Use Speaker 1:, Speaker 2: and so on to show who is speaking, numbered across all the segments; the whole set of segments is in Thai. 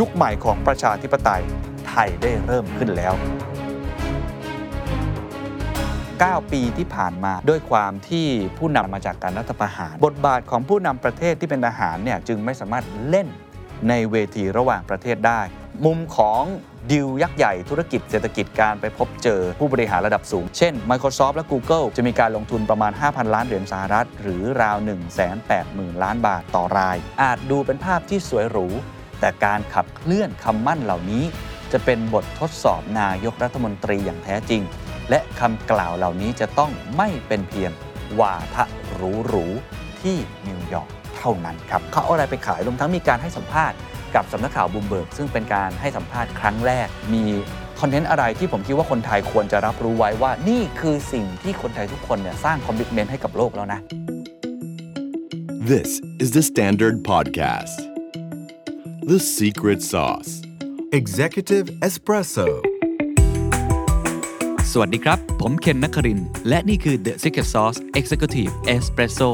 Speaker 1: ยุคใหม่ของประชาธิปไตยไทยได้เริ่มขึ้นแล้ว 9 ปีที่ผ่านมาด้วยความที่ผู้นำมาจากการรัฐประหาร บทบาทของผู้นำประเทศที่เป็นทหารเนี่ยจึงไม่สามารถเล่นในเวทีระหว่างประเทศได้ มุมของดิวยักษ์ใหญ่ธุรกิจเศรษฐกิจการไปพบเจอผู้บริหารระดับสูง เช่น Microsoft และ Google จะมีการลงทุนประมาณ 5,000 ล้านเหรียญสหรัฐ หรือราว 180,000 ล้านบาทต่อราย อาจดูเป็นภาพที่สวยหรู แต่การขับเคลื่อนคำมั่นเหล่านี้ จะเป็นบททดสอบนายกรัฐมนตรีอย่างแท้จริง และคำกล่าวเหล่านี้จะต้องไม่เป็นเพียงวาทะหรูๆที่นิวยอร์กเท่านั้นครับเขาเอาอะไรไปขายรวมทั้งมีการให้สัมภาษณ์กับสำนักข่าวบลูมเบิร์กซึ่งเป็นการให้สัมภาษณ์ครั้งแรก มี content อะไรที่ผมคิดว่าคนไทยควรจะรับรู้ไว้ว่านี่คือสิ่งที่คนไทยทุกคนเนี่ยสร้าง commitment ให้กับโลกแล้วนะ
Speaker 2: This is the Standard Podcast. The Secret Sauce.
Speaker 3: Executive Espresso
Speaker 4: สวัสดีครับ ผมเคนนักครินทร์และนี่คือ The Secret Sauce Executive Espresso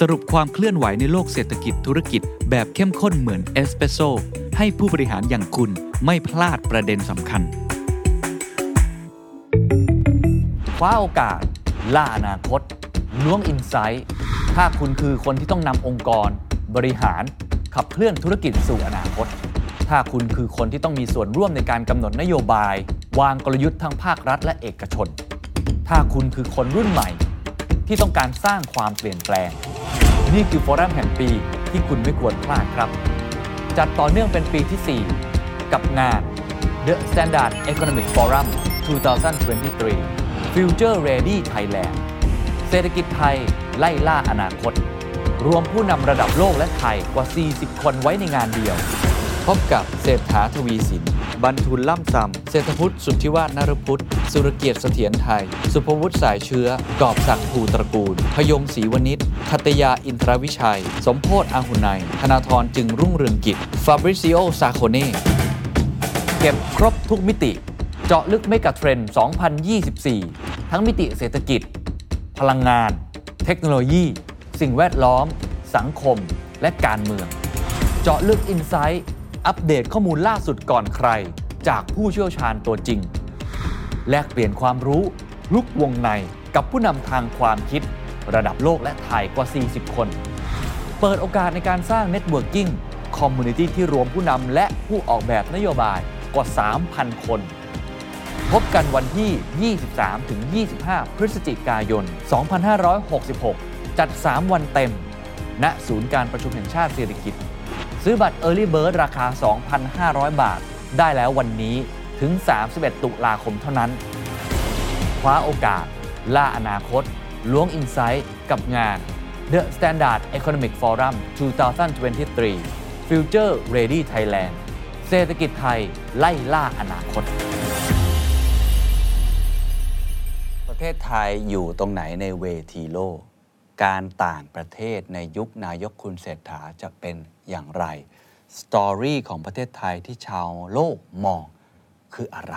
Speaker 4: สรุปความเคลื่อนไหวในโลกเศรษฐกิจธุรกิจแบบเข้มข้นเหมือนเอสเปรสโซให้ผู้บริหารอย่างคุณไม่พลาดประเด็นสำคัญ
Speaker 1: คว้าโอกาส ล่าอนาคตล้วงอินไซต์ถ้าคุณคือคนที่ต้องนำองค์กร บริหาร ขับเคลื่อนธุรกิจสู่อนาคต ถ้าคุณคือคนที่ต้องมีส่วนร่วมในการกำหนดนโยบาย วางกลยุทธ์ทั้งภาครัฐและเอกชน ถ้าคุณคือคนรุ่นใหม่ ที่ต้องการสร้างความเปลี่ยนแปลง นี่คือฟอรัมแห่งปีที่คุณไม่ควรพลาดครับ จัดต่อเนื่องเป็นปีที่ 4 กับงาน The Standard Economic Forum 2023 Future Ready Thailand เศรษฐกิจไทยไล่ล่าอนาคต รวมผู้นำระดับโลกและไทยกว่า 40 คนไว้ในงานเดียว พบกับเศรษฐาทวีสิน บรรทุลล่ำซำเศรษฐพุทธสุทธิวาฒนรพุทธ สุรเกียรติเสถียรไทย สุภวุฒิสายเชื้อ กอบศักดิ์ภูตระกูล พยงศรีวณิชคัตยาอินทรวิชัย สมโพศอาหุไนยธนาธรจึงรุ่งเรืองกิจ ฟาบริซิโอ ซาโคเน่ เก็บครบทุกมิติ เจาะลึก megatrend 2024 ทั้งมิติเศรษฐกิจ พลังงาน เทคโนโลยี สิ่งแวดล้อม สังคม และการเมือง เจาะลึก insight อัปเดตข้อมูลล่าสุดก่อนใคร จากผู้เชี่ยวชาญตัวจริง แลกเปลี่ยนความรู้ลุกวงในกับผู้นำทางความคิด ระดับโลกและไทยกว่า 40 คน เปิดโอกาสในการสร้าง networking community ที่รวมผู้นำและผู้ออกแบบนโยบายกว่า 3,000 คน พบกันวันที่ 23-25 พฤศจิกายน 2566 จัด 3 วันเต็ม ณ ศูนย์การประชุมแห่งชาติสิริกิติ์ ซื้อบัตร Early Bird ราคา 2,500 บาท ได้แล้ววันนี้ถึง 31 ตุลาคมเท่านั้น คว้าโอกาส ล่าอนาคต ล้วง insight กับงาน The Standard Economic Forum 2023 Future Ready Thailand เศรษฐกิจไทยไล่ล่าอนาคต ประเทศไทยอยู่ตรงไหนในเวทีโลก การต่างประเทศในยุคนายกคุณเศรษฐาจะเป็นอย่างไร สตอรี่ของประเทศไทยที่ชาวโลกมองคืออะไร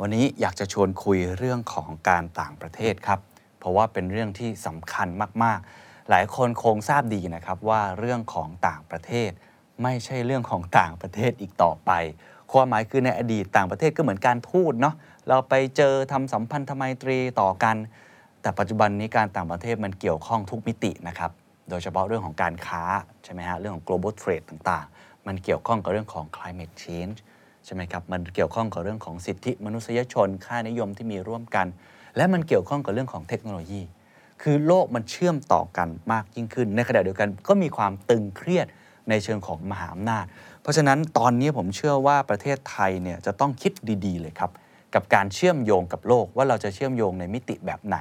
Speaker 1: วันนี้อยากจะชวนคุยเรื่องของการต่างประเทศครับ เพราะว่าเป็นเรื่องที่สำคัญมาก ๆ หลายคนคงทราบดีนะครับว่าเรื่องของต่างประเทศ ไม่ใช่เรื่องของต่างประเทศอีกต่อไป ความหมายคือในอดีตต่างประเทศก็เหมือนการทูตเนาะ เราไปเจอทำสัมพันธไมตรีต่อกัน แต่ปัจจุบันนี้การต่างประเทศมันเกี่ยวข้องทุกมิตินะครับ โดยเฉพาะเรื่องของการค้าใช่ไหมฮะ เรื่องของ global trade ต่างๆ มันเกี่ยวข้องกับเรื่องของ climate change ใช่ไหมครับ มันเกี่ยวข้องกับเรื่องของสิทธิมนุษยชน ค่านิยมที่มีร่วมกัน และมันเกี่ยวข้องกับเรื่องของเทคโนโลยี คือโลกมันเชื่อมต่อกันมากยิ่งขึ้น ในขณะเดียวกันก็มีความตึงเครียดในเชิงของมหาอำนาจ เพราะฉะนั้นตอนนี้ผมเชื่อว่าประเทศไทยเนี่ยจะต้องคิดดีๆเลยครับ กับการเชื่อมโยงกับโลกว่าเราจะเชื่อมโยงในมิติแบบไหน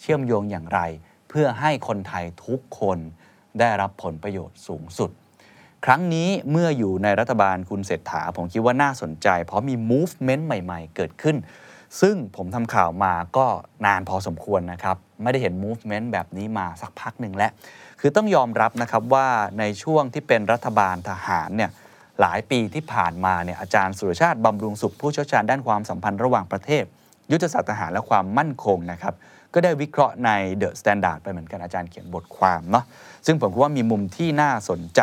Speaker 1: เชื่อมโยงอย่างไร เพื่อให้คนไทยทุกคนได้รับผลประโยชน์สูงสุด ครั้งนี้เมื่ออยู่ในรัฐบาลคุณเศรษฐา ผมคิดว่าน่าสนใจ เพราะมี movement ใหม่ ๆ เกิดขึ้น ซึ่งผมทำข่าวมาก็นานพอสมควรนะครับ ไม่ได้เห็น movement แบบนี้มาสักพักหนึ่งแล้ว คือต้องยอมรับนะครับว่าในช่วงที่เป็นรัฐบาลทหารเนี่ย หลายปีที่ผ่านมาเนี่ยอาจารย์สุรชาติบำรุงสุขผู้เชี่ยวชาญด้านความสัมพันธ์ระหว่างประเทศ ยุทธศาสตร์ทหารและความมั่นคงนะครับก็ได้วิเคราะห์ใน The Standard ไปเหมือนกันอาจารย์เขียนบทความเนาะซึ่งผมคิดว่ามีมุมที่น่าสนใจ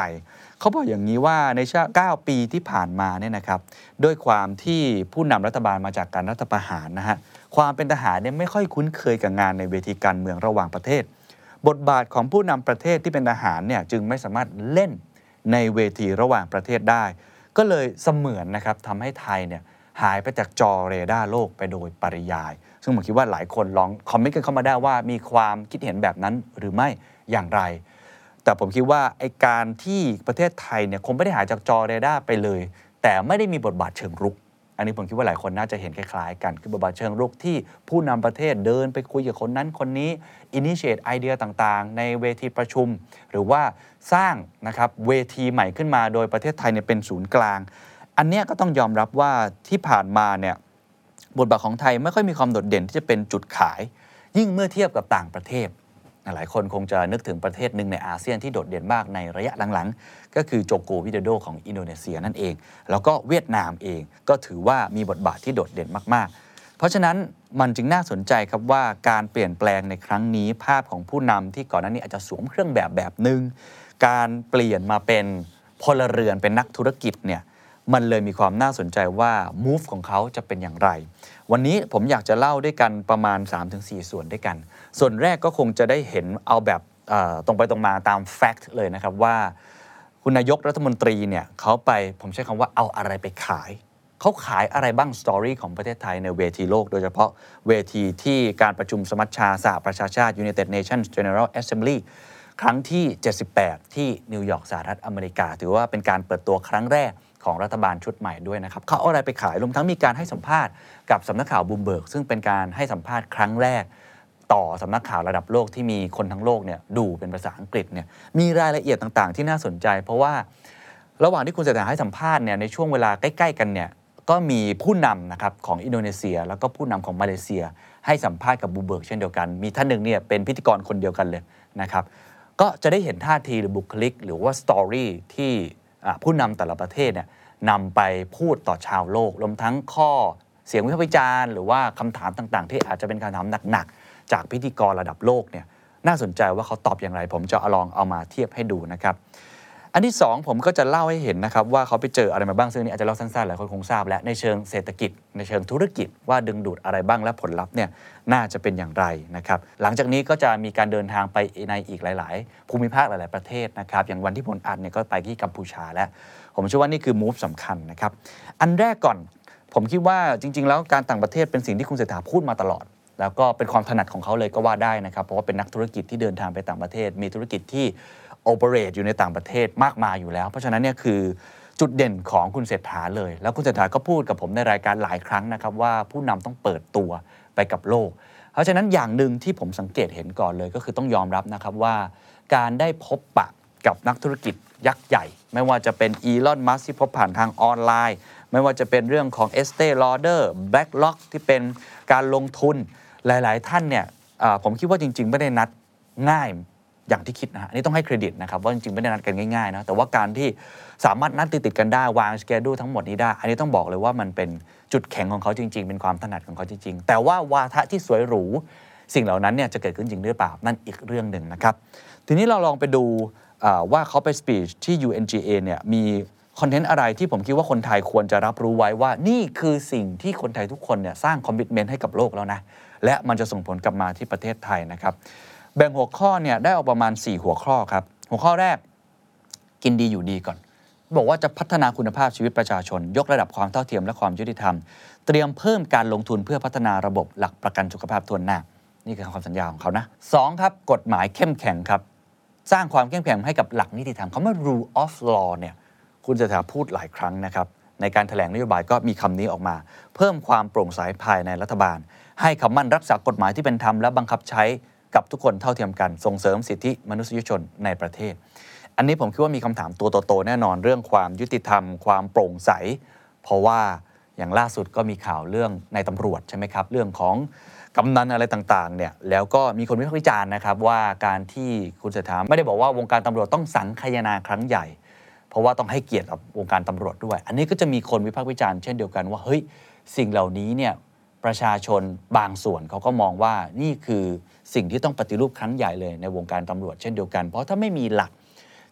Speaker 1: เขาบอกอย่างนี้ว่าในช่วง9ปีที่ผ่านมาเนี่ยนะครับด้วยความที่ผู้นำรัฐบาลมาจากการรัฐประหารนะฮะความเป็นทหารเนี่ยไม่ค่อยคุ้นเคยกับงานในเวทีการเมืองระหว่างประเทศ บทบาทของผู้นำประเทศที่เป็นทหารเนี่ยจึงไม่สามารถเล่น ในเวทีระหว่างประเทศได้ ก็เลยเสมือนนะครับทำให้ไทยเนี่ยหายไปจากจอเรดาร์โลกไปโดยปริยาย ซึ่งผมคิดว่าหลายคนลองคอมเมนต์กันเข้ามาได้ว่ามีความคิดเห็นแบบนั้นหรือไม่อย่างไร แต่ผมคิดว่าไอการที่ประเทศไทยเนี่ยคงไม่ได้หายจากจอเรดาร์ไปเลย แต่ไม่ได้มีบทบาทเชิงรุก อันนี้ผมคิดว่าหลายคนน่าจะเห็นคล้ายๆกัน คือบทบาทเชิงรุกที่ผู้นำประเทศเดินไปคุยกับคนนั้นคนนี้ initiate ไอเดียต่างๆ ในเวทีประชุม หรือว่าสร้างนะครับเวทีใหม่ขึ้นมาโดยประเทศไทยเนี่ยเป็นศูนย์กลาง อันเนี้ยก็ต้องยอมรับว่าที่ผ่านมาเนี่ยบทบาทของไทยไม่ค่อยมีความโดดเด่นที่จะเป็นจุดขาย ยิ่งเมื่อเทียบกับต่างประเทศ หลายคนคงจะนึกถึงประเทศหนึ่งในอาเซียนที่โดดเด่นมากในระยะหลังๆ ก็คือโจโกวิดโดของอินโดนีเซียนั่นเอง แล้วก็เวียดนามเองก็ถือว่ามีบทบาทที่โดดเด่นมากๆ เพราะฉะนั้นมันจึงน่าสนใจครับว่าการเปลี่ยนแปลงในครั้งนี้ภาพของผู้นำที่ก่อนหน้านี้อาจจะสวมเครื่องแบบแบบหนึ่งการเปลี่ยนมาเป็นพลเรือนเป็นนักธุรกิจเนี่ย มันเลยมีความน่าสนใจว่า move ของเขาจะเป็นอย่างไร วันนี้ผมอยากจะเล่าด้วยกันประมาณ 3-4 ส่วนด้วยกัน ส่วนแรกก็คงจะได้เห็นเอาแบบตรงไปตรงมาตาม fact เลยนะครับว่าคุณนายกรัฐมนตรีเนี่ยเขาไปผมใช้คำว่าเอาอะไรไปขายเขาขายอะไรบ้าง story ของประเทศไทยในเวทีโลก โดยเฉพาะเวทีที่การประชุมสมัชชาสหประชาชาติ United Nations General Assembly ครั้งที่ 78 ที่นิวยอร์กสหรัฐอเมริกา ถือว่าเป็นการเปิดตัวครั้งแรก ของรัฐบาลชุดใหม่ด้วยนะครับเขาเอาอะไรไปขายรวมทั้งมีการให้สัมภาษณ์กับสำนักข่าวบูมเบิร์กซึ่งเป็นการให้สัมภาษณ์ครั้งแรก ต่อสำนักข่าวระดับโลกที่มีคนทั้งโลกเนี่ยดูเป็นภาษาอังกฤษเนี่ยมีรายละเอียดต่างๆ ที่น่าสนใจ เพราะว่าระหว่างที่คุณเศรษฐาให้สัมภาษณ์เนี่ยในช่วงเวลาใกล้ ๆ กันเนี่ยก็มีผู้นำนะครับของอินโดนีเซีย แล้วก็ผู้นำของมาเลเซีย ให้สัมภาษณ์กับบูเบิร์กเช่นเดียวกัน มีท่านหนึ่งเนี่ยเป็นพิธีกรคนเดียวกันเลยนะครับก็จะได้เห็นท่าทีหรือบุคลิก หรือว่าสตอรี่ที่ ผู้นำแต่ละประเทศเนี่ยนำไปพูดต่อชาวโลก รวมทั้งข้อเสียงวิพากษ์วิจารณ์หรือว่าคำถามต่างๆ ที่อาจจะเป็นคำถามหนักๆ จากพิธีกรระดับโลกเนี่ยน่าสนใจว่าเขาตอบอย่างไร ผมจะเอาลองเอามาเทียบให้ดูนะครับ อันที่ 2 ผมก็จะเล่าให้เห็นนะครับว่าเขาไปเจออะไรมาบ้างซึ่งนี้อาจจะเล่าสั้นๆหลายคนคงทราบแล้วในเชิงเศรษฐกิจ ในเชิงธุรกิจว่าดึงดูดอะไรบ้างและผลลัพธ์เนี่ยน่าจะเป็นอย่างไรนะครับหลังจากนี้ก็จะมีการเดินทางไปในอีกหลาย ๆ ภูมิภาคหลาย ๆ ประเทศนะครับอย่างวันที่ผลอัดเนี่ยก็ไปที่กัมพูชาแล้ว ผมเชื่อว่านี่คือมูฟสำคัญนะครับอันแรกก่อนผมคิดว่าจริง ๆ แล้วการต่างประเทศเป็นสิ่งที่คุณเศรษฐาพูดมาตลอด แล้วก็เป็นความถนัดของเขาเลยก็ว่าได้นะครับเพราะว่าเป็นนักธุรกิจที่เดินทางไปต่างประเทศ มีธุรกิจที่ โอเปเรตอยู่ในต่างประเทศมากมายอยู่แล้ว เพราะฉะนั้นเนี่ยคือจุดเด่นของคุณเศรษฐาเลย แล้วคุณเศรษฐาก็พูดกับผมในรายการหลายครั้งนะครับว่าผู้นำต้องเปิดตัวไปกับโลก เพราะฉะนั้นอย่างหนึ่งที่ผมสังเกตเห็นก่อนเลยก็คือต้องยอมรับนะครับว่าการได้พบปะกับนักธุรกิจยักษ์ใหญ่ ไม่ว่าจะเป็นอีลอนมัสที่พบผ่านทางออนไลน์ ไม่ว่าจะเป็นเรื่องของ e s t e Lauder Blacklock ที่เป็นการลงทุนหลาย ๆ ท่านเนี่ยผมคิดว่าจริง ๆ ไม่ได้นัดง่าย อย่างที่คิดนะฮะอันนี่ต้องให้เครดิตนะครับว่าจริงๆไม่ได้นัดกันง่ายๆนะแต่ว่าการที่สามารถนัดติดๆกันได้วางสเกดูทั้งหมดนี้ได้ อันนี้ต้องบอกเลยว่ามันเป็นจุดแข็งของเขาจริง ๆ เป็นความถนัดของเขาจริง ๆ แต่ว่าวาทะที่สวยหรูสิ่งเหล่านั้นเนี่ยจะเกิดขึ้นจริงหรือเปล่านั่นอีกเรื่องหนึ่งนะครับทีนี้เราลองไปดูว่าเขาไปสปีชที่ UNGA เนี่ยมีคอนเทนต์อะไรที่ผมคิดว่าคนไทยควรจะรับรู้ไว้ว่านี่คือสิ่งที่คนไทยทุกคนเนี่ยสร้างคอมมิชเมนต์ให้กับโลกแล้วนะ และมันจะส่งผลกลับมาที่ประเทศไทยนะครับ แบ่งหัวข้อเนี่ยได้ออกประมาณ 4 หัวข้อครับ หัวข้อแรกกินดีอยู่ดีก่อน บอกว่าจะพัฒนาคุณภาพชีวิตประชาชน ยกระดับความเท่าเทียมและความยุติธรรม เตรียมเพิ่มการลงทุนเพื่อพัฒนาระบบหลักประกันสุขภาพทวนหน้า นี่คือคำสัญญาของเขานะสองครับกฎหมายเข้มแข็งครับ สร้างความเข้มแข็งให้กับหลักนิติธรรมคำว่า rule of law เนี่ยคุณเศรษฐาพูดหลายครั้งนะครับในการถแถลงนโยบายก็มีคำนี้ออกมา เพิ่มความโปร่งใสภายในรัฐบาล ให้คำมั่นรักษากฎหมายที่เป็นธรรมและบังคับใช้ กับทุกคนเท่าเทียมกันส่งเสริมสิทธิมนุษยชนในประเทศ อันนี้ผมคิดว่ามีคำถามตัวโตๆแน่นอนเรื่องความยุติธรรม ความโปร่งใส เพราะว่าอย่างล่าสุดก็มีข่าวเรื่องในตำรวจใช่ไหมครับเรื่องของกำนันอะไรต่างๆเนี่ยแล้วก็มีคนวิพากษ์วิจารณ์นะครับว่าการที่คุณเศรษฐาไม่ได้บอกว่าวงการตำรวจต้องสังคายนาครั้งใหญ่ เพราะว่าต้องให้เกียรติกับวงการตำรวจด้วย อันนี้ก็จะมีคนวิพากษ์วิจารณ์เช่นเดียวกันว่าเฮ้ยสิ่งเหล่านี้เนี่ย ประชาชนบางส่วนเขาก็มองว่านี่คือสิ่งที่ต้องปฏิรูปครั้งใหญ่เลยในวงการตำรวจเช่นเดียวกัน เพราะถ้าไม่มีหลัก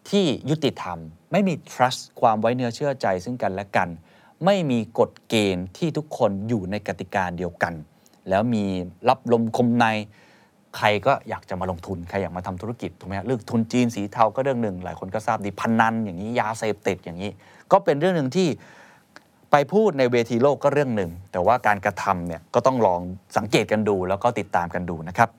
Speaker 1: ที่ยุติธรรม ไม่มี trust ความไว้เนื้อเชื่อใจซึ่งกันและกัน ไม่มีกฎเกณฑ์ที่ทุกคนอยู่ในกติกาเดียวกัน แล้วมีรับลมคมในใครก็อยากจะมาลงทุน ใครอยากมาทำธุรกิจถูกไหมเรื่องทุนจีนสีเทาก็เรื่องหนึ่งหลายคนก็ทราบดีพนนันอย่างนี้ยาเสพติดอย่างนี้ ก็เป็นเรื่องหนึ่งที่ ไปพูดในเวทีโลกก็เรื่องหนึ่ง แต่ว่าการกระทำเนี่ยก็ต้องลองสังเกตกันดูแล้วก็ติดตามกันดูนะครับ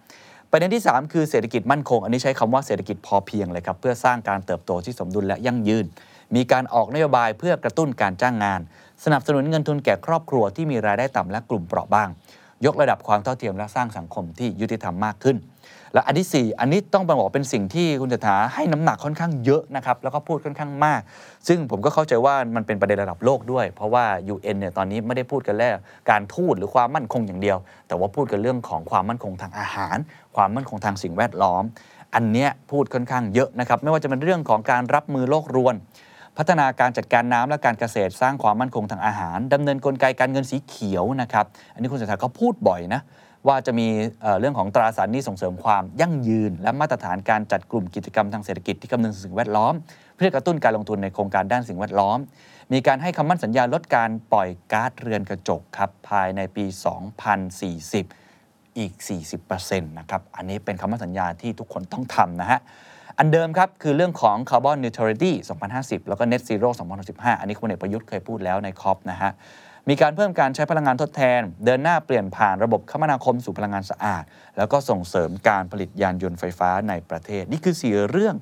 Speaker 1: ประเด็นที่ 3 คือเศรษฐกิจมั่นคง อันนี้ใช้คำว่าเศรษฐกิจพอเพียงเลยครับ เพื่อสร้างการเติบโตที่สมดุลและยั่งยืน มีการออกนโยบายเพื่อกระตุ้นการจ้างงาน สนับสนุนเงินทุนแก่ครอบครัวที่มีรายได้ต่ำและกลุ่มเปราะบาง ยกระดับความเท่าเทียมและสร้างสังคมที่ยุติธรรมมากขึ้น และอันที่ 4 อันนี้ต้องบอกเป็นสิ่งที่คุณเศรษฐาให้น้ำหนักค่อนข้างเยอะนะครับแล้วก็พูดค่อนข้างมาก ซึ่งผมก็เข้าใจว่ามันเป็นประเด็นระดับโลกด้วย เพราะว่า UN เนี่ยตอนนี้ไม่ได้พูดกันแค่การทูตหรือความมั่นคงอย่างเดียว แต่ว่าพูดกันเรื่องของความมั่นคงทางอาหาร ความมั่นคงทางสิ่งแวดล้อม อันเนี้ยพูดค่อนข้างเยอะนะครับไม่ว่าจะเป็นเรื่องของการรับมือโลกรวน พัฒนาการจัดการน้ำและการเกษตรสร้างความมั่นคงทางอาหารดำเนินกลไกการเงินสีเขียวนะครับอันนี้คุณเศรษฐาก็พูดบ่อยนะ ว่าจะมีเรื่องของตราสารนี้ส่งเสริมความยั่งยืน และมาตรฐานการจัดกลุ่มกิจกรรมทางเศรษฐกิจที่คำนึงถึงสิ่งแวดล้อม เพื่อกระตุ้นการลงทุนในโครงการด้านสิ่งแวดล้อม มีการให้คำมั่นสัญญาลดการปล่อยก๊าซเรือนกระจกครับภายในปี 2040 อีก 40%นะครับอันนี้เป็นคำมั่นสัญญาที่ทุกคนต้องทำนะฮะอันเดิมครับ คือเรื่องของ Carbon Neutrality 2050 แล้วก็ Net Zero 2065 อันนี้คุณเอกประยุทธ์เคยพูดแล้วในคอปนะฮะ มีการเพิ่มการใช้พลังงานทดแทน เดินหน้าเปลี่ยนผ่านระบบคมนาคมสู่พลังงานสะอาด แล้วก็ส่งเสริมการผลิตยานยนต์ไฟฟ้าในประเทศ นี่คือสี่เรื่อง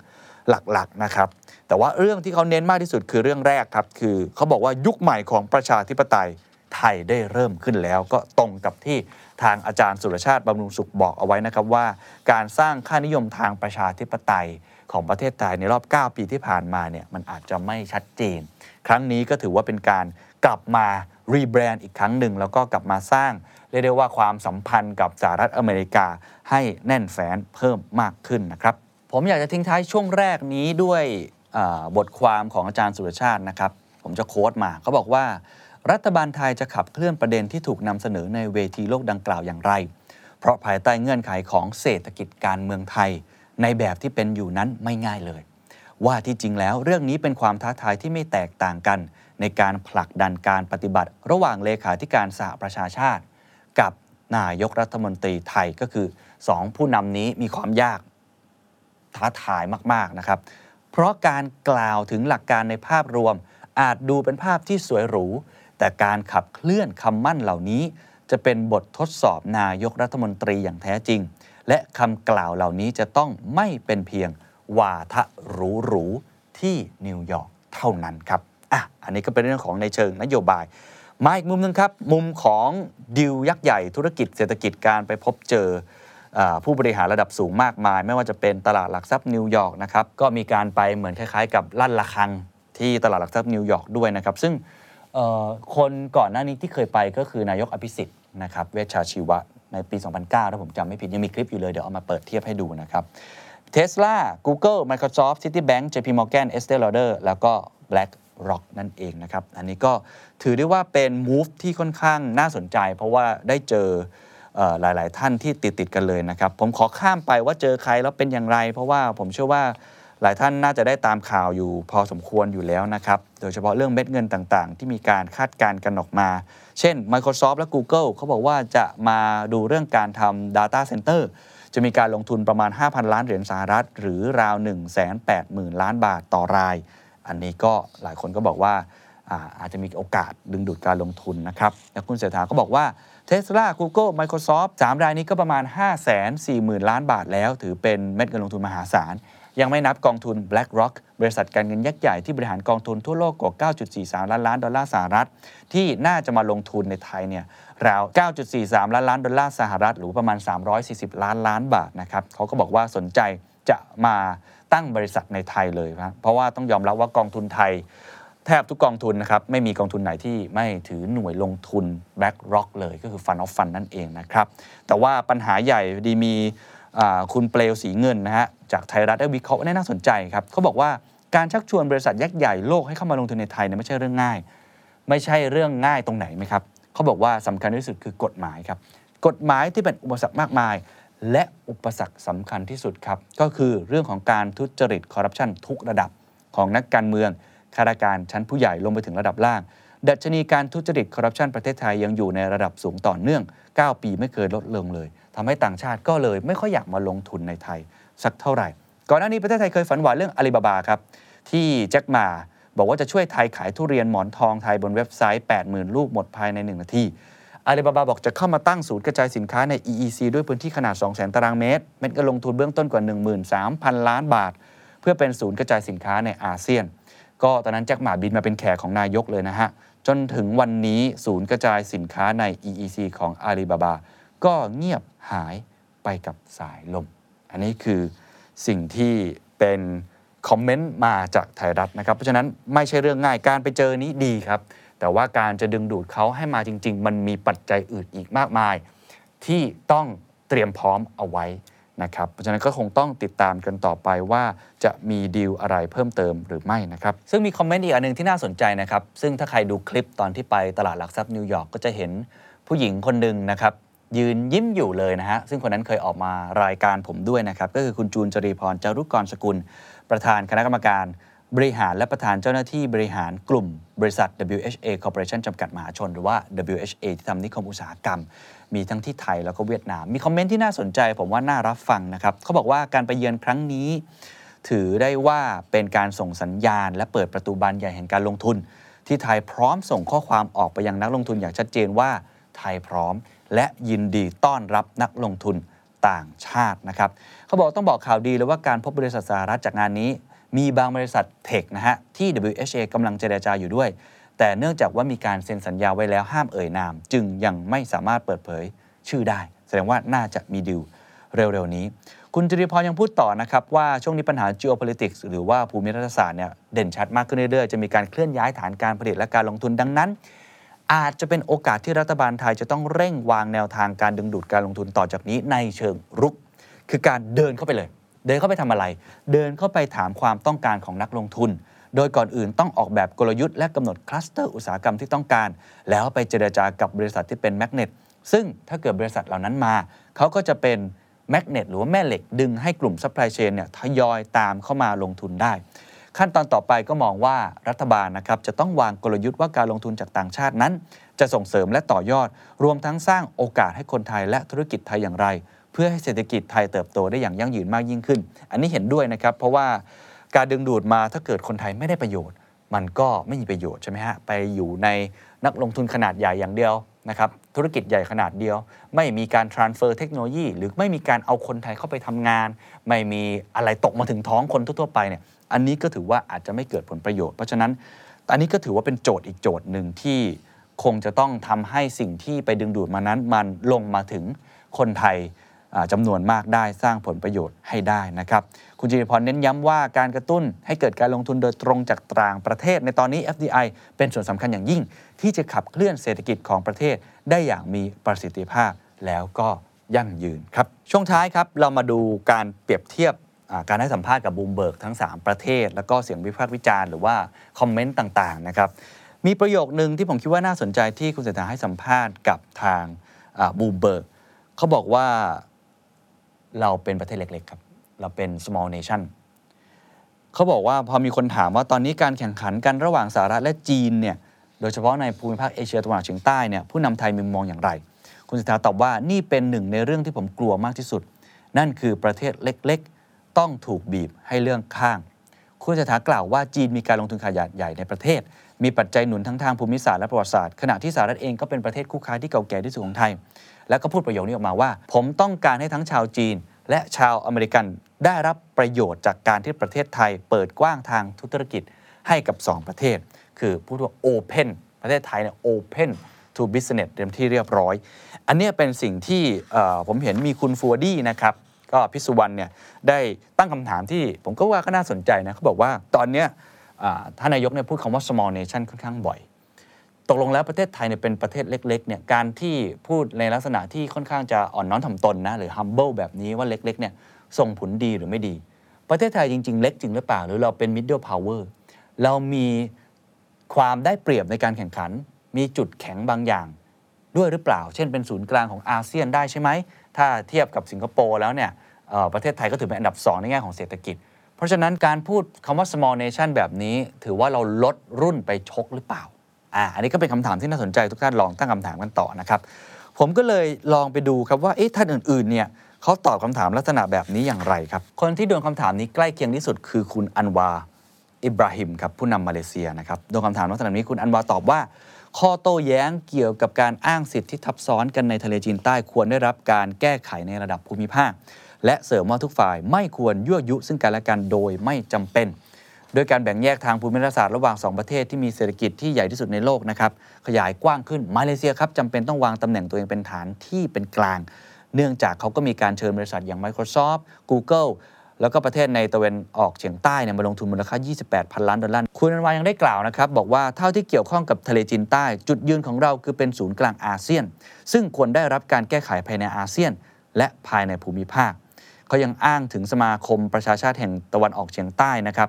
Speaker 1: หลักๆนะครับ แต่ว่าเรื่องที่เขาเน้นมากที่สุดคือเรื่องแรกครับ คือเขาบอกว่ายุคใหม่ของประชาธิปไตยไทยได้เริ่มขึ้นแล้ว ก็ตรงกับที่ทางอาจารย์สุรชาติบำรุงสุขบอกเอาไว้นะครับว่า การสร้างค่านิยมทางประชาธิปไตยของประเทศไทยในรอบ 9 ปีที่ผ่านมาเนี่ยมันอาจจะไม่ชัดเจน ครั้งนี้ก็ถือว่าเป็นการกลับมา รีแบรนด์อีกครั้งหนึ่ง แล้วก็กลับมาสร้างเรียกได้ว่าความสัมพันธ์กับสหรัฐอเมริกาให้แน่นแฟ้นเพิ่มมากขึ้นนะครับ ผมอยากจะทิ้งท้ายช่วงแรกนี้ด้วยบทความของอาจารย์สุรชาตินะครับ ผมจะโค้ดมาเขาบอกว่า รัฐบาลไทยจะขับเคลื่อนประเด็นที่ถูกนำเสนอในเวทีโลกดังกล่าวอย่างไร เพราะภายใต้เงื่อนไขของเศรษฐกิจการเมืองไทย ในแบบที่เป็นอยู่นั้นไม่ง่ายเลย ว่าที่จริงแล้วเรื่องนี้เป็นความท้าทายที่ไม่แตกต่างกัน ในการผลักดันการปฏิบัติ ระหว่างเลขาธิการสหประชาชาติ กับนายกรัฐมนตรีไทยก็คือสองผู้นำนี้มีความยากท้าทายมากๆนะครับ เพราะการกล่าวถึงหลักการในภาพรวม อาจดูเป็นภาพที่สวยหรู แต่การขับเคลื่อนคำมั่นเหล่านี้ จะเป็นบททดสอบนายกรัฐมนตรีอย่างแท้จริง และคำกล่าวเหล่านี้จะต้องไม่เป็นเพียงวาทะหรูๆที่นิวยอร์กเท่านั้นครับ อะอันนี้ก็เป็นเรื่องของในเชิงนโยบาย มาอีกมุมหนึ่งครับ มุมของดีลยักษ์ใหญ่ธุรกิจเศรษฐกิจการไปพบเจอผู้บริหารระดับสูงมากมาย ไม่ว่าจะเป็นตลาดหลักทรัพย์นิวยอร์กนะครับก็มีการไปเหมือนคล้ายๆ กับลั่นระฆังที่ตลาดหลักทรัพย์นิวยอร์กด้วยนะครับ ซึ่งคนก่อนหน้านี้ที่เคยไปก็คือนายกอภิสิทธิ์นะครับเวชชาชีวะในปี 2009 ถ้าผมจำไม่ผิด ยังมีคลิปอยู่เลย เดี๋ยวเอามาเปิดเทียบให้ดูนะครับ Tesla Google Microsoft Citibank JP Morgan Estee Lauder แล้วก็ BlackRock นั่นเองนะครับ อันนี้ก็ถือได้ว่าเป็น move ที่ค่อนข้างน่าสนใจ เพราะว่าได้เจอหลาย ๆ ท่านที่ติดติดกันเลยนะครับ ผมขอข้ามไปว่าเจอใครแล้วเป็นอย่างไร เพราะว่าผมเชื่อว่าหลายท่านน่าจะได้ตามข่าวอยู่พอสมควรอยู่แล้วนะครับ โดยเฉพาะเรื่องเม็ดเงินต่าง ๆ ที่มีการคาดการณ์กันออกมา เช่น Microsoft และ Google เขาบอกว่าจะมาดูเรื่องการทำ Data Center จะมีการลงทุนประมาณ 5,000 ล้านเหรียญสหรัฐ หรือราว 180,000 ล้านบาทต่อราย อันนี้ก็หลายคนก็บอกว่าอาอาจจะมีโอกาสดึงดูดการลงทุนนะครับแล้วคุณเศรษฐาก็บอกว่า Tesla Google Microsoft 3 รายนี้ก็ประมาณ 5 4 0 0 0 0 ล้านบาทแล้ว ถือเป็นเม็ดเงินลงทุนมหาศาล ยังไม่นับกองทุน BlackRock บริษัทการเงินยักษ์ใหญ่ที่บริหารกองทุนทั่วโลกกว่า 9.43 ล้านล้านดอลลาร์สหรัฐ ที่น่าจะมาลงทุนในไทยเนี่ยราว 9.43 ล้านล้านดอลลาร์สหรัฐ หรือประมาณ 340 ล้านล้านบาทนะครับเขาก็บอกว่าสนใจจะมา ตั้งบริษัทในไทยเลยครับเพราะว่าต้องยอมรับว่ากองทุนไทย แทบทุกกองทุนนะครับไม่มีกองทุนไหนที่ไม่ถือหน่วยลงทุน BlackRock เลยก็คือ Fund of Fund นั่นเองนะครับแต่ว่าปัญหาใหญ่ดีมีคุณเปลวสีเงินนะฮะจากไทยรัฐได้วิเคราะห์ได้น่าสนใจครับเขาบอกว่าการชักชวนบริษัทยักษ์ใหญ่โลกให้เข้ามาลงทุนในไทยเนี่ยไม่ใช่เรื่องง่าย ไม่ใช่เรื่องง่ายตรงไหนไหมครับเขาบอกว่าสำคัญที่สุดคือกฎหมายครับกฎหมายที่เป็นอุปสรรคมากมาย และอุปสรรคสำคัญที่สุดครับ ก็คือเรื่องของการทุจริตคอร์รัปชันทุกระดับของนักการเมืองข้าราชการชั้นผู้ใหญ่ลงไปถึงระดับล่าง ดัชนีการทุจริตคอร์รัปชันประเทศไทยยังอยู่ในระดับสูงต่อเนื่อง 9 ปีไม่เคยลดลงเลยทำให้ต่างชาติก็เลยไม่ค่อยอยากมาลงทุนในไทย สักเท่าไหร่ ก่อนหน้านี้ประเทศไทยเคยฝันหวานเรื่องอาลีบาบาครับที่แจ็คมาบอกว่าจะช่วยไทยขายทุเรียนหมอนทองไทยบนเว็บไซต์ 80,000 ลูกหมดภายใน 1 นาที อาลีบาบาบอกจะเข้ามาตั้งศูนย์กระจายสินค้าใน EEC ด้วยพื้นที่ขนาด 200,000 ตารางเมตร เม็ดเงินลงทุนเบื้องต้นกว่า 13,000 ล้านบาท เพื่อเป็นศูนย์กระจายสินค้าในอาเซียน ก็ตอนนั้นแจ็คหมาบินมาเป็นแขกของนายกเลยนะฮะ จนถึงวันนี้ศูนย์กระจายสินค้าใน EEC ของอาลีบาบาก็เงียบหายไปกับสายลม อันนี้คือสิ่งที่เป็นคอมเมนต์มาจากไทยรัฐนะครับ เพราะฉะนั้นไม่ใช่เรื่องง่ายการไปเจอนี้ดีครับ แต่ว่าการจะดึงดูดเขาให้มาจริง ๆ มันมีปัจจัยอื่นอีกมากมาย ที่ต้องเตรียมพร้อมเอาไว้นะครับเพราะฉะนั้นก็คงต้องติดตามกันต่อไปว่าจะมีดีลอะไรเพิ่มเติมหรือไม่นะครับซึ่งมีคอมเมนต์อีกอันหนึ่งที่น่าสนใจนะครับซึ่งถ้าใครดูคลิปตอนที่ไปตลาดหลักทรัพย์นิวยอร์กก็จะเห็นผู้หญิงคนหนึ่งนะครับยืนยิ้มอยู่เลยนะฮะซึ่งคนนั้นเคยออกมารายการผมด้วยนะครับก็คือคุณจูนจรีพรจารุกรสกุล ประธานคณะกรรมการ บริหารและประธานเจ้าหน้าที่บริหารกลุ่มบริษัท WHA Corporation จำกัดมหาชน หรือว่า WHA ที่ทำนิคมอุตสาหกรรม มีทั้งที่ไทยแล้วก็เวียดนาม มีคอมเมนต์ที่น่าสนใจ ผมว่าน่ารับฟังนะครับเขาบอกว่าการไปเยือนครั้งนี้ ถือได้ว่าเป็นการส่งสัญญาณ และเปิดประตูบานใหญ่แห่งการลงทุน ที่ไทยพร้อมส่งข้อความออกไปยังนักลงทุนอย่างชัดเจนว่าไทยพร้อม และยินดีต้อนรับนักลงทุนต่างชาตินะครับเขาบอกต้องบอกข่าวดีเลยว่าการพบบริษัทสหรัฐจากงานนี้ มีบางบริษัทเทคนะฮะที่ WHA กำลังเจรจาอยู่ด้วย แต่เนื่องจากว่ามีการเซ็นสัญญาไว้แล้วห้ามเอ่ยนาม จึงยังไม่สามารถเปิดเผยชื่อได้ แสดงว่าน่าจะมีดิวเร็วๆนี้ คุณจริพรยังพูดต่อนะครับว่าช่วงนี้ปัญหา geopolitics หรือว่าภูมิรัฐศาสตร์เนี่ยเด่นชัดมากขึ้นเรื่อยๆ จะมีการเคลื่อนย้ายฐานการผลิตและการลงทุนดังนั้น อาจจะเป็นโอกาสที่รัฐบาลไทยจะต้องเร่งวางแนวทางการดึงดูดการลงทุนต่อจากนี้ในเชิงรุก คือการเดินเข้าไปเลย เดินเข้าไปทำอะไร เดินเข้าไปถามความต้องการของนักลงทุน โดยก่อนอื่นต้องออกแบบกลยุทธ์และกำหนดคลัสเตอร์อุตสาหกรรมที่ต้องการ แล้วไปเจรจากับบริษัทที่เป็น magnet ซึ่งถ้าเกิดบริษัทเหล่านั้นมา เขาก็จะเป็น magnet หรือว่าแม่เหล็กดึงให้กลุ่ม supply chain เนี่ยทยอยตามเข้ามาลงทุนได้ ขั้นตอนต่อไปก็มองว่ารัฐบาลนะครับจะต้องวางกลยุทธ์ว่าการลงทุนจากต่างชาตินั้น จะส่งเสริมและต่อยอด รวมทั้งสร้างโอกาสให้คนไทยและธุรกิจไทยอย่างไร เพื่อให้เศรษฐกิจไทยเติบโตได้อย่างยั่งยืนมากยิ่งขึ้น อันนี้เห็นด้วยนะครับ เพราะว่าการดึงดูดมาถ้าเกิดคนไทยไม่ได้ประโยชน์ มันก็ไม่มีประโยชน์ใช่ไหมฮะไปอยู่ในนักลงทุนขนาดใหญ่อย่างเดียวนะครับธุรกิจใหญ่ขนาดเดียว ไม่มีการ transfer เทคโนโลยี หรือไม่มีการเอาคนไทยเข้าไปทำงาน ไม่มีอะไรตกมาถึงท้องคนทั่วๆไปเนี่ยอันนี้ก็ถือว่าอาจจะไม่เกิดผลประโยชน์ เพราะฉะนั้นอันนี้ก็ถือว่าเป็นโจทย์อีกโจทย์หนึ่งที่คงจะต้องทำให้สิ่งที่ไปดึงดูดมานั้นมันลงมาถึงคนไทย อ่าจำนวนมากได้สร้างผลประโยชน์ให้ได้นะครับคุณจิริพรเน้นย้ำว่าการกระตุ้นให้เกิดการลงทุนโดยตรงจากต่างประเทศ ในตอนนี้ FDI เป็นส่วนสำคัญอย่างยิ่ง ที่จะขับเคลื่อนเศรษฐกิจของประเทศได้อย่างมีประสิทธิภาพแล้วก็ยั่งยืนครับช่วงท้ายครับเรามาดูการเปรียบเทียบการให้สัมภาษณ์กับบูมเบิร์กทั้ง 3 ประเทศ แล้วก็เสียงวิพากษ์วิจารณ์หรือว่าคอมเมนต์ต่างๆนะครับมีประโยคนึงที่ผมคิดว่าน่าสนใจที่คุณเศรษฐาให้สัมภาษณ์กับทางบูมเบิร์กเขาบอกว่า เราเป็นประเทศเล็กๆครับ เราเป็น small nation เขาบอกว่าพอมีคนถามว่าตอนนี้การแข่งขันกันระหว่างสหรัฐและจีนเนี่ยโดยเฉพาะในภูมิภาคเอเชียตะวันออกเฉียงใต้เนี่ยผู้นำไทยมีมองอย่างไร คุณสิทธาตอบว่านี่เป็นหนึ่งในเรื่องที่ผมกลัวมากที่สุด นั่นคือประเทศเล็กๆ ต้องถูกบีบให้เรื่องข้าง คุณเศรษฐากล่าวว่าจีนมีการลงทุนขนาดใหญ่ในประเทศ มีปัจจัยหนุนทั้งทางภูมิศาสตร์และประวัติศาสตร์ขณะที่สหรัฐเองก็เป็นประเทศคู่ค้าที่เก่าแก่ที่สุดของไทย แล้วก็พูดประโยคนี้ออกมาว่า ผมต้องการให้ทั้งชาวจีน และชาวอเมริกันได้รับประโยชน์จากการที่ประเทศไทย เปิดกว้างทางธุรกิจให้กับ 2 ประเทศ คือพูดว่า Open ประเทศไทยเนี่ย Open to business เต็มที่เรียบร้อย อันนี้เป็นสิ่งที่ผมเห็นมีคุณฟูอาดี้นะครับก็พิศสุวรรณเนี่ยได้ตั้งคำถามที่ผมก็ว่าก็น่าสนใจนะเขาบอกว่าตอนเนี้ยท่านนายกเนี่ยพูดคำว่า small nation ค่อนข้างบ่อย ตกลงแล้วประเทศไทยเนี่ยเป็นประเทศเล็กๆเนี่ยการที่พูดในลักษณะที่ค่อนข้างจะอ่อนน้อมถ่อมตนนะหรือ humble แบบนี้ว่าเล็กๆเนี่ยส่งผลดีหรือไม่ดี ประเทศไทยจริง ๆ เล็กจริงหรือเปล่า หรือเราเป็น middle power เรามีความได้เปรียบในการแข่งขัน มีจุดแข็งบางอย่าง ด้วยหรือเปล่า เช่นเป็นศูนย์กลางของอาเซียนได้ใช่ไหมถ้าเทียบกับสิงคโปร์แล้วเนี่ยประเทศไทยก็ถือเป็นอันดับ 2 ในแง่ของเศรษฐกิจ เพราะฉะนั้นการพูดคำว่า small nation แบบนี้ ถือว่าเราลดรุ่นไปชกหรือเปล่า อ่าอันนี้ก็เป็นคำถามที่น่าสนใจทุกท่านลองตั้งคำถามกันต่อนะครับ ผมก็เลยลองไปดูครับว่าเอ๊ะท่านอื่นๆเนี่ยเขาตอบคำถามลักษณะแบบนี้อย่างไรครับ คนที่โดนคำถามนี้ใกล้เคียงที่สุดคือคุณอันวาอิบราฮิมครับผู้นำมาเลเซียนะครับโดนคำถามลักษณะนี้คุณอันวาตอบว่า ข้อโต้แย้งเกี่ยวกับการอ้างสิทธิที่ทับซ้อนกันในทะเลจีนใต้ควรได้รับการแก้ไขในระดับภูมิภาค และเสริมว่าทุกฝ่ายไม่ควรยั่วยุซึ่งกันและกันโดยไม่จำเป็น โดยการแบ่งแยกทางภูมิรัฐศาสตร์ระหว่าง 2 ประเทศที่มีเศรษฐกิจที่ใหญ่ที่สุดในโลกนะครับขยายกว้างขึ้นมาเลเซียครับจำเป็นต้องวางตำแหน่งตัวเองเป็นฐานที่เป็นกลาง เนื่องจากเขาก็มีการเชิญบริษัทอย่าง Microsoft Google แล้วก็ประเทศในตะเวนออกเฉียงใต้เนี่ยมาลงทุนมูลค่า 28 พันล้านดอลลาร์ คุณอันวายังได้กล่าวนะครับ บอกว่าเท่าที่เกี่ยวข้องกับทะเลจีนใต้ จุดยืนของเราคือเป็นศูนย์กลางอาเซียน ซึ่งควรได้รับการแก้ไขภายในอาเซียน และภายในภูมิภาค เขายังอ้างถึงสมาคมประชาชาติแห่งตะวันออกเฉียงใต้นะครับ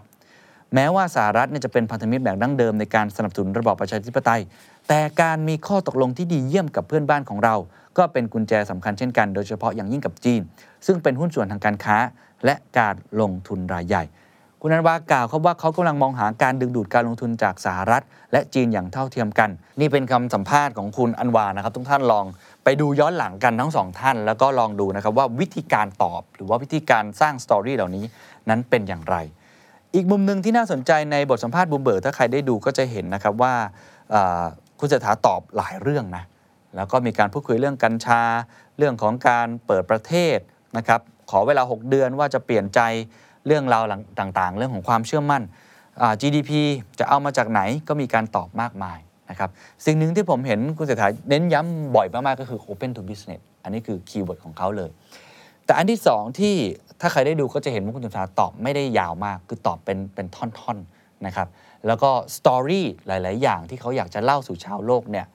Speaker 1: แม้ว่าสหรัฐเนี่ยจะเป็นพันธมิตรแบบดั้งเดิมในการสนับสนุนระบอบประชาธิปไตย แต่การมีข้อตกลงที่ดีเยี่ยมกับเพื่อนบ้านของเรา ก็เป็นกุญแจสำคัญเช่นกันโดยเฉพาะอย่างยิ่งกับจีน ซึ่งเป็นหุ้นส่วนทางการค้า และการลงทุนรายใหญ่ คุณนันวากล่าวครับว่าเขากำลังมองหาการดึงดูดการลงทุนจากสหรัฐ และจีนอย่างเท่าเทียมกัน นี่เป็นคำสัมภาษณ์ของคุณอันวานะครับทุกท่านลองไปดูย้อนหลังกันทั้งสองท่าน แล้วก็ลองดูนะครับว่าวิธีการตอบ หรือว่าวิธีการสร้างสตอรี่เหล่านี้นั้นเป็นอย่างไร อีกมุมหนึ่งที่น่าสนใจในบทสัมภาษณ์บูมเบิร์กถ้าใครได้ดูก็จะเห็นนะครับว่าคุณเศรษฐาตอบหลายเรื่องนะแล้วก็มีการพูดคุยเรื่องกัญชา เรื่องของการเปิดประเทศนะครับขอเวลา 6 เดือนว่าจะเปลี่ยนใจเรื่องราวต่างๆ เรื่องของความเชื่อมั่น GDP จะเอามาจากไหนก็มีการตอบมากมายนะครับสิ่งหนึ่งที่ผมเห็นคุณเศรษฐาเน้นย้ำบ่อยมากๆ ก็คือ Open to Business อันนี้คือ keyword ของเขาเลย แต่อันที่สองที่ถ้าใครได้ดูก็จะเห็นว่าคุณจุนทาตอบไม่ได้ยาวมาก คือตอบเป็นเป็นท่อนๆนะครับแล้วก็สตอรี่หลาย ๆ อย่างที่เขาอยากจะเล่าสู่ชาวโลกเนี่ย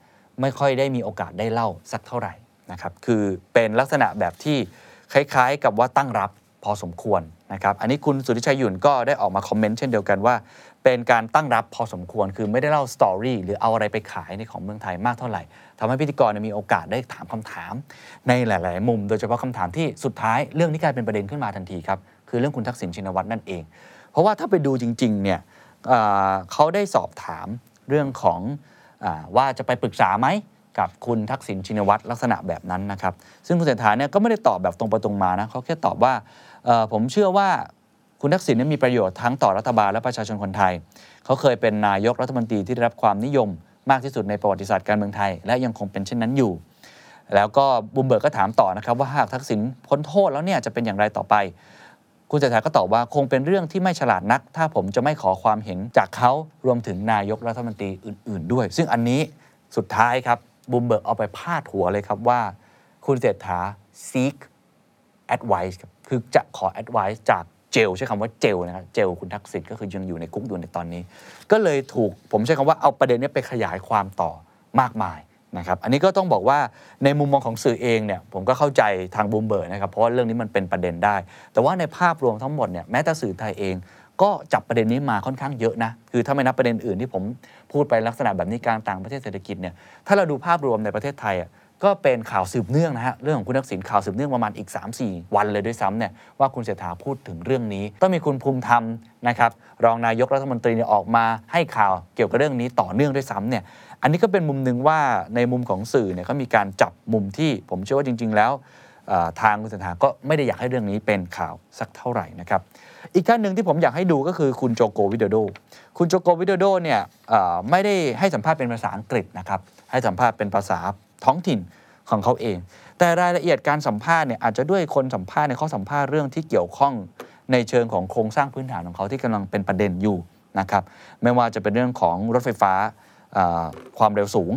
Speaker 1: ไม่ค่อยได้มีโอกาสได้เล่าสักเท่าไหร่นะครับคือเป็นลักษณะแบบที่คล้ายๆ กับว่าตั้งรับพอสมควรนะครับอันนี้คุณสุทธิชัยหยุ่นก็ได้ออกมาคอมเมนต์เช่นเดียวกันว่า เป็นการตั้งรับพอสมควร คือไม่ได้เล่าสตอรี่หรือเอาอะไรไปขายในของเมืองไทยมากเท่าไหร่ทำให้พิธีกรมีโอกาสได้ถามคำถาม ในหลาย ๆ มุม โดยเฉพาะคำถามที่สุดท้ายเรื่องนี้กลายเป็นประเด็นขึ้นมาทันทีครับ คือเรื่องคุณทักษิณชินวัตรนั่นเอง เพราะว่าถ้าไปดูจริง ๆ เนี่ยเเขาได้สอบถามเรื่องของอว่าจะไปปรึกษาไหมกับคุณทักษิณชินวัตรลักษณะแบบนั้นนะครับ ซึ่งคุณเศรษฐาเนี่ยก็ไม่ได้ตอบแบบตรงไปตรงมานะเขาแค่ตอบว่าผมเชื่อว่า คุณทักษิณเนมีประโยชน์ทั้งต่อรัฐบาลและประชาชนคนไทย เขาเคยเป็นนายกรัฐมนตรีที่ได้รับความนิยมมากที่สุดในประวัติศาสตร์การเมืองไทย และยังคงเป็นเช่นนั้นอยู่ แล้วก็บุมเบิร์กก็ถามต่อนะครับว่าหากทักษิณพ้นโทษแล้วเนี่ยจะเป็นอย่างไรต่อไป คุณเศรษฐาก็ตอบว่าคงเป็นเรื่องที่ไม่ฉลาดนัก ถ้าผมจะไม่ขอความเห็นจากเขารวมถึงนายกรัฐมนตรีอื่น ๆ ด้วย ซึ่งอันนี้สุดท้ายครับบุมเบิร์กเอาไปพาดหัวเลยครับว่า คุณเศรษฐา seek advice ครับคือจะขอ advice จาก เจลใช้คำว่าเจลนะครับเจลคุณทักษิณก็คือยังอยู่ในคุกอยู่ในตอนนี้ ก็เลยถูกผมใช้คำว่าเอาประเด็นนี้ไปขยายความต่อมากมายนะครับอันนี้ก็ต้องบอกว่าในมุมมองของสื่อเองเนี่ยผมก็เข้าใจทางบูมเบิร์นะครับเพราะว่าเรื่องนี้มันเป็นประเด็นได้ แต่ว่าในภาพรวมทั้งหมดเนี่ยแม้แต่สื่อไทยเองก็จับประเด็นนี้มาค่อนข้างเยอะนะคือถ้าไม่นับประเด็นอื่นที่ผมพูดไปลักษณะแบบนี้การต่างประเทศเศรษฐกิจเนี่ยถ้าเราดูภาพรวมในประเทศไทยอะ ก็เป็นข่าวสืบเนื่องนะฮะเรื่องของคุณทักษิณข่าวสืบเนื่องประมาณอีก 3-4 วันเลยด้วยซ้ำเนี่ยว่าคุณเศรษฐาพูดถึงเรื่องนี้ ต้องมีคุณภูมิธรรมนะครับรองนายกรัฐมนตรีเนี่ยออกมาให้ข่าวเกี่ยวกับเรื่องนี้ต่อเนื่องด้วยซ้ำเนี่ยอันนี้ก็เป็นมุมหนึ่งว่าในมุมของสื่อเนี่ยเขามีการจับมุมที่ผมเชื่อว่าจริง ๆ แล้วทางคุณเศรษฐาก็ไม่ได้อยากให้เรื่องนี้เป็นข่าวสักเท่าไหร่นะครับอีกท่านหนึ่งที่ผมอยากให้ดูก็คือคุณโจโกวิโดโด คุณโจโกวิโดโดเนี่ยไม่ได้ให้สัมภาษณ์เป็นภาษาอังกฤษนะครับให้สัมภาษณ์เป็นภาษา ท้องถิ่นของเขาเอง แต่รายละเอียดการสัมภาษณ์เนี่ยอาจจะด้วยคนสัมภาษณ์เนี่ยเขาสัมภาษณ์เรื่องที่เกี่ยวข้องในเชิงของโครงสร้างพื้นฐานของเขาที่กำลังเป็นประเด็นอยู่นะครับไม่ว่าจะเป็นเรื่องของรถไฟฟ้าความเร็วสูง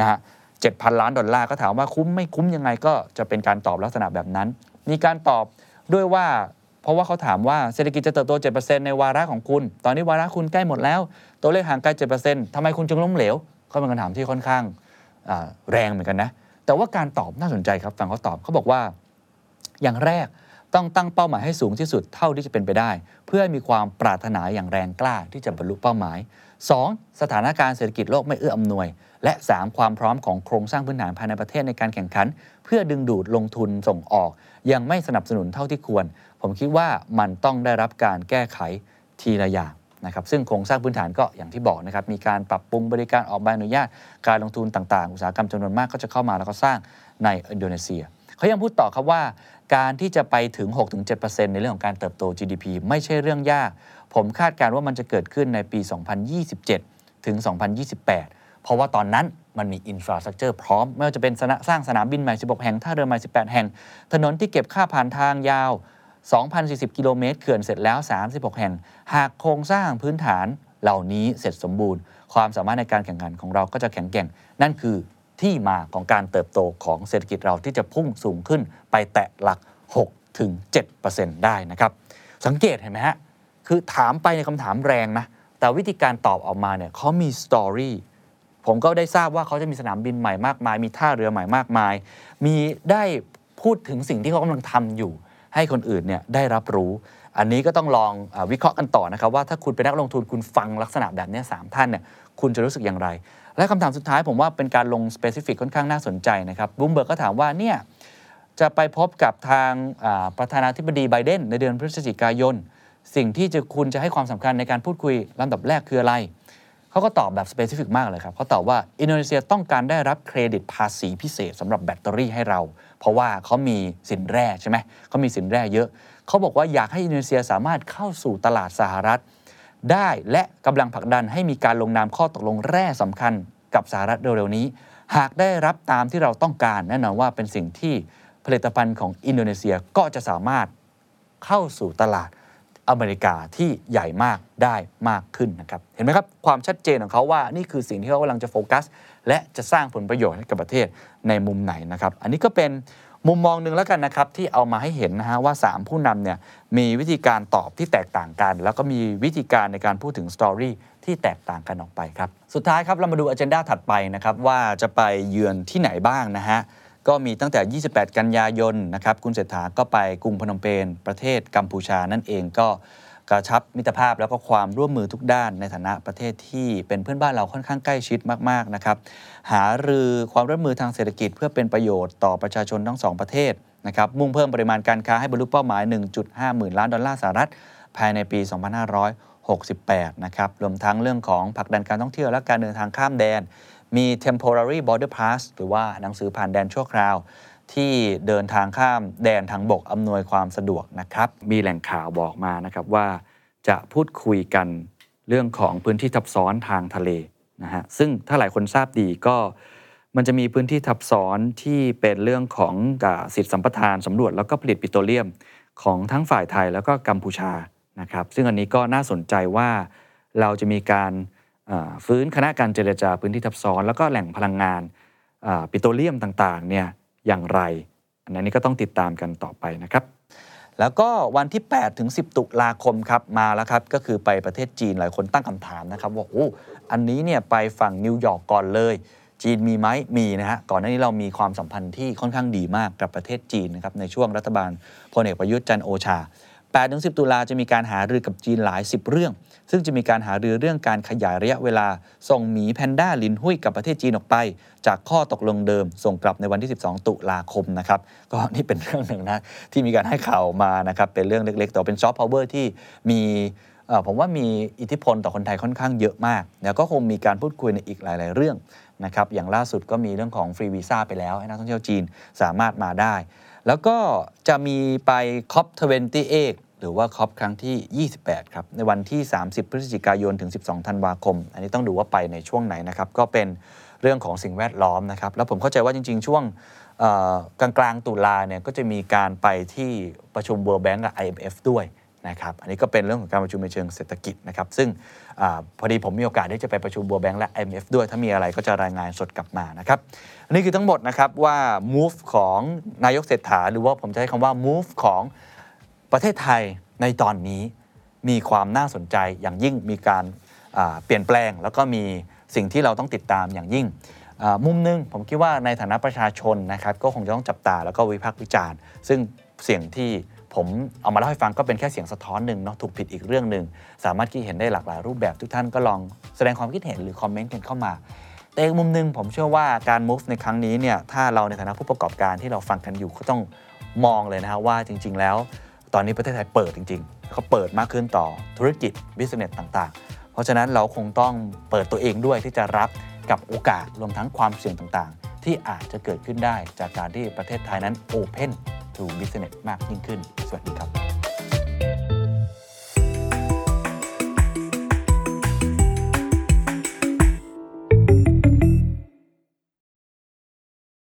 Speaker 1: นะฮะเจ็ดพันล้านดอลลาร์ก็ถามว่าคุ้มไม่คุ้มยังไงก็จะเป็นการตอบลักษณะแบบนั้น มีการตอบด้วยว่า เพราะว่าเขาถามว่าเศรษฐกิจจะเติบโต 7%ในวาระของคุณ ตอนนี้วาระคุณใกล้หมดแล้ว ตัวเลขห่างไกล7%ทำไมคุณจึงล้มเหลว ก็เป็นคำถามที่ค่อนข้าง แรงเหมือนกันนะ แต่ว่าการตอบน่าสนใจครับฟังเขาตอบเขาบอกว่า อย่างแรกต้องตั้งเป้าหมายให้สูงที่สุดเท่าที่จะเป็นไปได้ เพื่อมีความปรารถนาอย่างแรงกล้าที่จะบรรลุเป้าหมาย 2. สถานการณ์เศรษฐกิจโลกไม่เอื้ออำนวย และ 3. ความพร้อมของโครงสร้างพื้นฐานภายในประเทศในการแข่งขัน เพื่อดึงดูดลงทุนส่งออก ยังไม่สนับสนุนเท่าที่ควร ผมคิดว่ามันต้องได้รับการแก้ไขทีละอย่าง นะครับซึ่งโครงสร้างพื้นฐานก็อย่างที่บอกนะครับมีการปรับปรุงบริการออกใบอนุญาต การลงทุนต่างๆ อุตสาหกรรมจำนวนมากก็จะเข้ามาแล้วก็สร้างในอินโดนีเซียเขายังพูดต่อครับว่า การที่จะไปถึง 6-7%ในเรื่องของการเติบโต GDP ไม่ใช่เรื่องยาก ผมคาดการณ์ว่ามันจะเกิดขึ้นในปี 2027 ถึง 2028 เพราะว่าตอนนั้นมันมีอินฟราสตรักเจอร์พร้อม ไม่ว่าจะเป็นสนะสร้างสนามบินใหม่ 16 แห่งท่าเรือใหม่ 18 แห่ง ถนนที่เก็บค่าผ่านทางยาว 2,040 กิโลเมตรเขื่อนเสร็จแล้ว 36 แห่ง หากโครงสร้างพื้นฐานเหล่านี้เสร็จสมบูรณ์ ความสามารถในการแข่งขันของเราก็จะแข็งแกร่ง นั่นคือที่มาของการเติบโตของเศรษฐกิจเราที่จะพุ่งสูงขึ้นไปแตะหลัก 6 ถึง 7%ได้นะครับ สังเกตเห็นไหมฮะ คือถามไปในคำถามแรงนะ แต่วิธีการตอบออกมาเนี่ยเขามีสตอรี่ผมก็ได้ทราบว่าเขาจะมีสนามบินใหม่มากมาย มีท่าเรือใหม่มากมาย มีได้พูดถึงสิ่งที่เขากำลังทำอยู่ ให้คนอื่นเนี่ยได้รับรู้ อันนี้ก็ต้องลองวิเคราะห์กันต่อนะครับว่าถ้าคุณเป็นนักลงทุนคุณฟังลักษณะแบบนี้สามท่านเนี่ยคุณจะรู้สึกอย่างไร และคำถามสุดท้ายผมว่าเป็นการลง specific ค่อนข้างน่าสนใจนะครับบูมเบิร์กก็ถามว่าเนี่ยจะไปพบกับทางประธานาธิบดีไบเดนในเดือนพฤศจิกายน สิ่งที่จะคุณจะให้ความสำคัญในการพูดคุยลำดับแรกคืออะไร เขาก็ตอบแบบ specific มากเลยครับเขาตอบว่าอินโดนีเซียต้องการได้รับเครดิตภาษีพิเศษสำหรับแบตเตอรี่ให้เรา เพราะว่าเขามีสินแร่ใช่ไหมเขามีสินแร่เยอะ เขาบอกว่าอยากให้อินโดนีเซียสามารถเข้าสู่ตลาดสหรัฐ ได้และกำลังผลักดันให้มีการลงนามข้อตกลงแร่สำคัญกับสหรัฐเร็วๆนี้ หากได้รับตามที่เราต้องการแน่นอนว่าเป็นสิ่งที่ผลิตภัณฑ์ของอินโดนีเซียก็จะสามารถเข้าสู่ตลาด อเมริกาที่ใหญ่มากได้มากขึ้นนะครับ เห็นไหมครับ ความชัดเจนของเขาว่านี่คือสิ่งที่เขากำลังจะโฟกัส และจะสร้างผลประโยชน์ให้กับประเทศในมุมไหนนะครับ อันนี้ก็เป็นมุมมองหนึ่งแล้วกันนะครับ ที่เอามาให้เห็นนะฮะว่า 3 ผู้นำเนี่ยมีวิธีการตอบที่แตกต่างกัน แล้วก็มีวิธีการในการพูดถึงสตอรี่ที่แตกต่างกันออกไปครับ สุดท้ายครับเรามาดูอ g e n d a ถัดไปนะครับว่าจะไปเยือนที่ไหนบ้างนะฮะ ก็มีตั้งแต่ 28 กันยายนนะครับคุณเศรษฐาก็ไปกรุงพนมเปญประเทศกัมพูชานั่นเองก็กระชับมิตรภาพแล้วก็ความร่วมมือทุกด้านในฐานะประเทศที่เป็นเพื่อนบ้านเราค่อนข้างใกล้ชิดมากๆนะครับหารือความร่วมมือทางเศรษฐกิจเพื่อเป็นประโยชน์ต่อประชาชนทั้งสองประเทศนะครับมุ่งเพิ่มปริมาณการค้าให้บรรลุเป้าหมาย 1.5 หมื่นล้านดอลลาร์สหรัฐภายในปี 2568 นะครับรวมทั้งเรื่องของผลักดันการท่องเที่ยวและการเดินทางข้ามแดน มี temporary border pass หรือว่าหนังสือผ่านแดนชั่วคราว ที่เดินทางข้ามแดนทางบกอำนวยความสะดวกนะครับ มีแหล่งข่าวบอกมานะครับว่าจะพูดคุยกันเรื่องของพื้นที่ทับซ้อนทางทะเลนะฮะซึ่งถ้าหลายคนทราบดีก็มันจะมีพื้นที่ทับซ้อนที่เป็นเรื่องของสิทธิสัมปทานสำรวจแล้วก็ผลิตปิโตรเลียมของทั้งฝ่ายไทยแล้วก็กัมพูชานะครับ ซึ่งอันนี้ก็น่าสนใจว่าเราจะมีการ ฟื้นคณะการเจรจาพื้นที่ทับซ้อน แล้วก็แหล่งพลังงานปิโตรเลียมต่างๆเนี่ยอย่างไร อันนี้ก็ต้องติดตามกันต่อไปนะครับ แล้วก็วันที่ 8 ถึง 10 ตุลาคมครับมาแล้วครับ ก็คือไปประเทศจีนหลายคนตั้งคำถามนะครับว่าโอ้อันนี้เนี่ยไปฝั่งนิวยอร์กก่อนเลย จีนมีไหมมีนะฮะก่อนหน้านี้เรามีความสัมพันธ์ที่ค่อนข้างดีมากกับประเทศจีนนะครับในช่วงรัฐบาลพลเอกประยุทธ์จันโอชา 8ถึง10 ตุลาจะมีการหารือกับจีนหลาย 10 เรื่อง ซึ่งจะมีการหารือเรื่องการขยายระยะเวลา ส่งหมีแพนด้าลินหุ้ยกับประเทศจีนออกไป จากข้อตกลงเดิม ส่งกลับในวันที่ 12 ตุลาคมนะครับก็นี่เป็นเรื่องหนึ่งนะที่มีการให้ข่าวมานะครับเป็นเรื่องเล็กๆ แต่เป็นซอฟต์พาวเวอร์ที่มีผมว่ามีอิทธิพลต่อคนไทยค่อนข้างเยอะมาก แล้วก็คงมีการพูดคุยในอีกหลาย ๆ เรื่องนะครับอย่างล่าสุดก็มีเรื่องของฟรีวีซ่าไปแล้วให้นักท่องเที่ยวจีนสามารถมาได้ แล้วก็จะมีไป COP 28หรือว่า COP ครั้งที่ 28 ครับ ในวันที่ 30 พฤศจิกายนถึง 12 ธันวาคม อันนี้ต้องดูว่าไปในช่วงไหนนะครับ ก็เป็นเรื่องของสิ่งแวดล้อมนะครับ แล้วผมเข้าใจว่าจริง ๆ ช่วงกลางกลางๆตุลาเนี่ยก็จะมีการไปที่ประชุม World Bank กับ IMF ด้วยนะครับ อันนี้ก็เป็นเรื่องของการประชุมในเชิงเศรษฐกิจนะครับ ซึ่งอพอดีผมมีโอกาสได้จะไปประชุม World Bank และ IMF ด้วย ถ้ามีอะไรก็จะรายงานสดกลับมานะครับ อันนี้คือทั้งหมดนะครับว่า move ของนายกเศรษฐา หรือว่าผมจะใช้คำว่า move ของประเทศไทยในตอนนี้มีความน่าสนใจอย่างยิ่งมีการเปลี่ยนแปลง แล้วก็มีสิ่งที่เราต้องติดตามอย่างยิ่ง มุมหนึงผมคิดว่าในฐานะประชาชนนะครับก็คงจะต้องจับตาแล้วก็วิพากษ์วิจารณ์ ซึ่งเสียงที่ผมเอามาเล่าให้ฟังก็เป็นแค่เสียงสะท้อนหนึ่งเนาะถูกผิดอีกเรื่องหนึ่งสามารถคิดเห็นได้หลากหลายรูปแบบทุกท่านก็ลองแสดงความคิดเห็นหรือคอมเมนต์กันเข้ามา แต่อีกมุมหนึ่งผมเชื่อว่าการ move ในครั้งนี้เนี่ยถ้าเราในฐานะผู้ประกอบการที่เราฟังกันอยู่ก็ต้องมองเลยนะฮะว่าจริง ๆ แล้ว ตอนนี้ประเทศไทยเปิดจริงๆเขาเปิดมากขึ้นต่อธุรกิจ business ต่างๆ เพราะฉะนั้นเราคงต้องเปิดตัวเองด้วยที่จะรับกับโอกาสรวมทั้งความเสี่ยงต่างๆ ที่อาจจะเกิดขึ้นได้จากการที่ประเทศไทยนั้น open to business มากยิ่งขึ้น สวัสดีครับ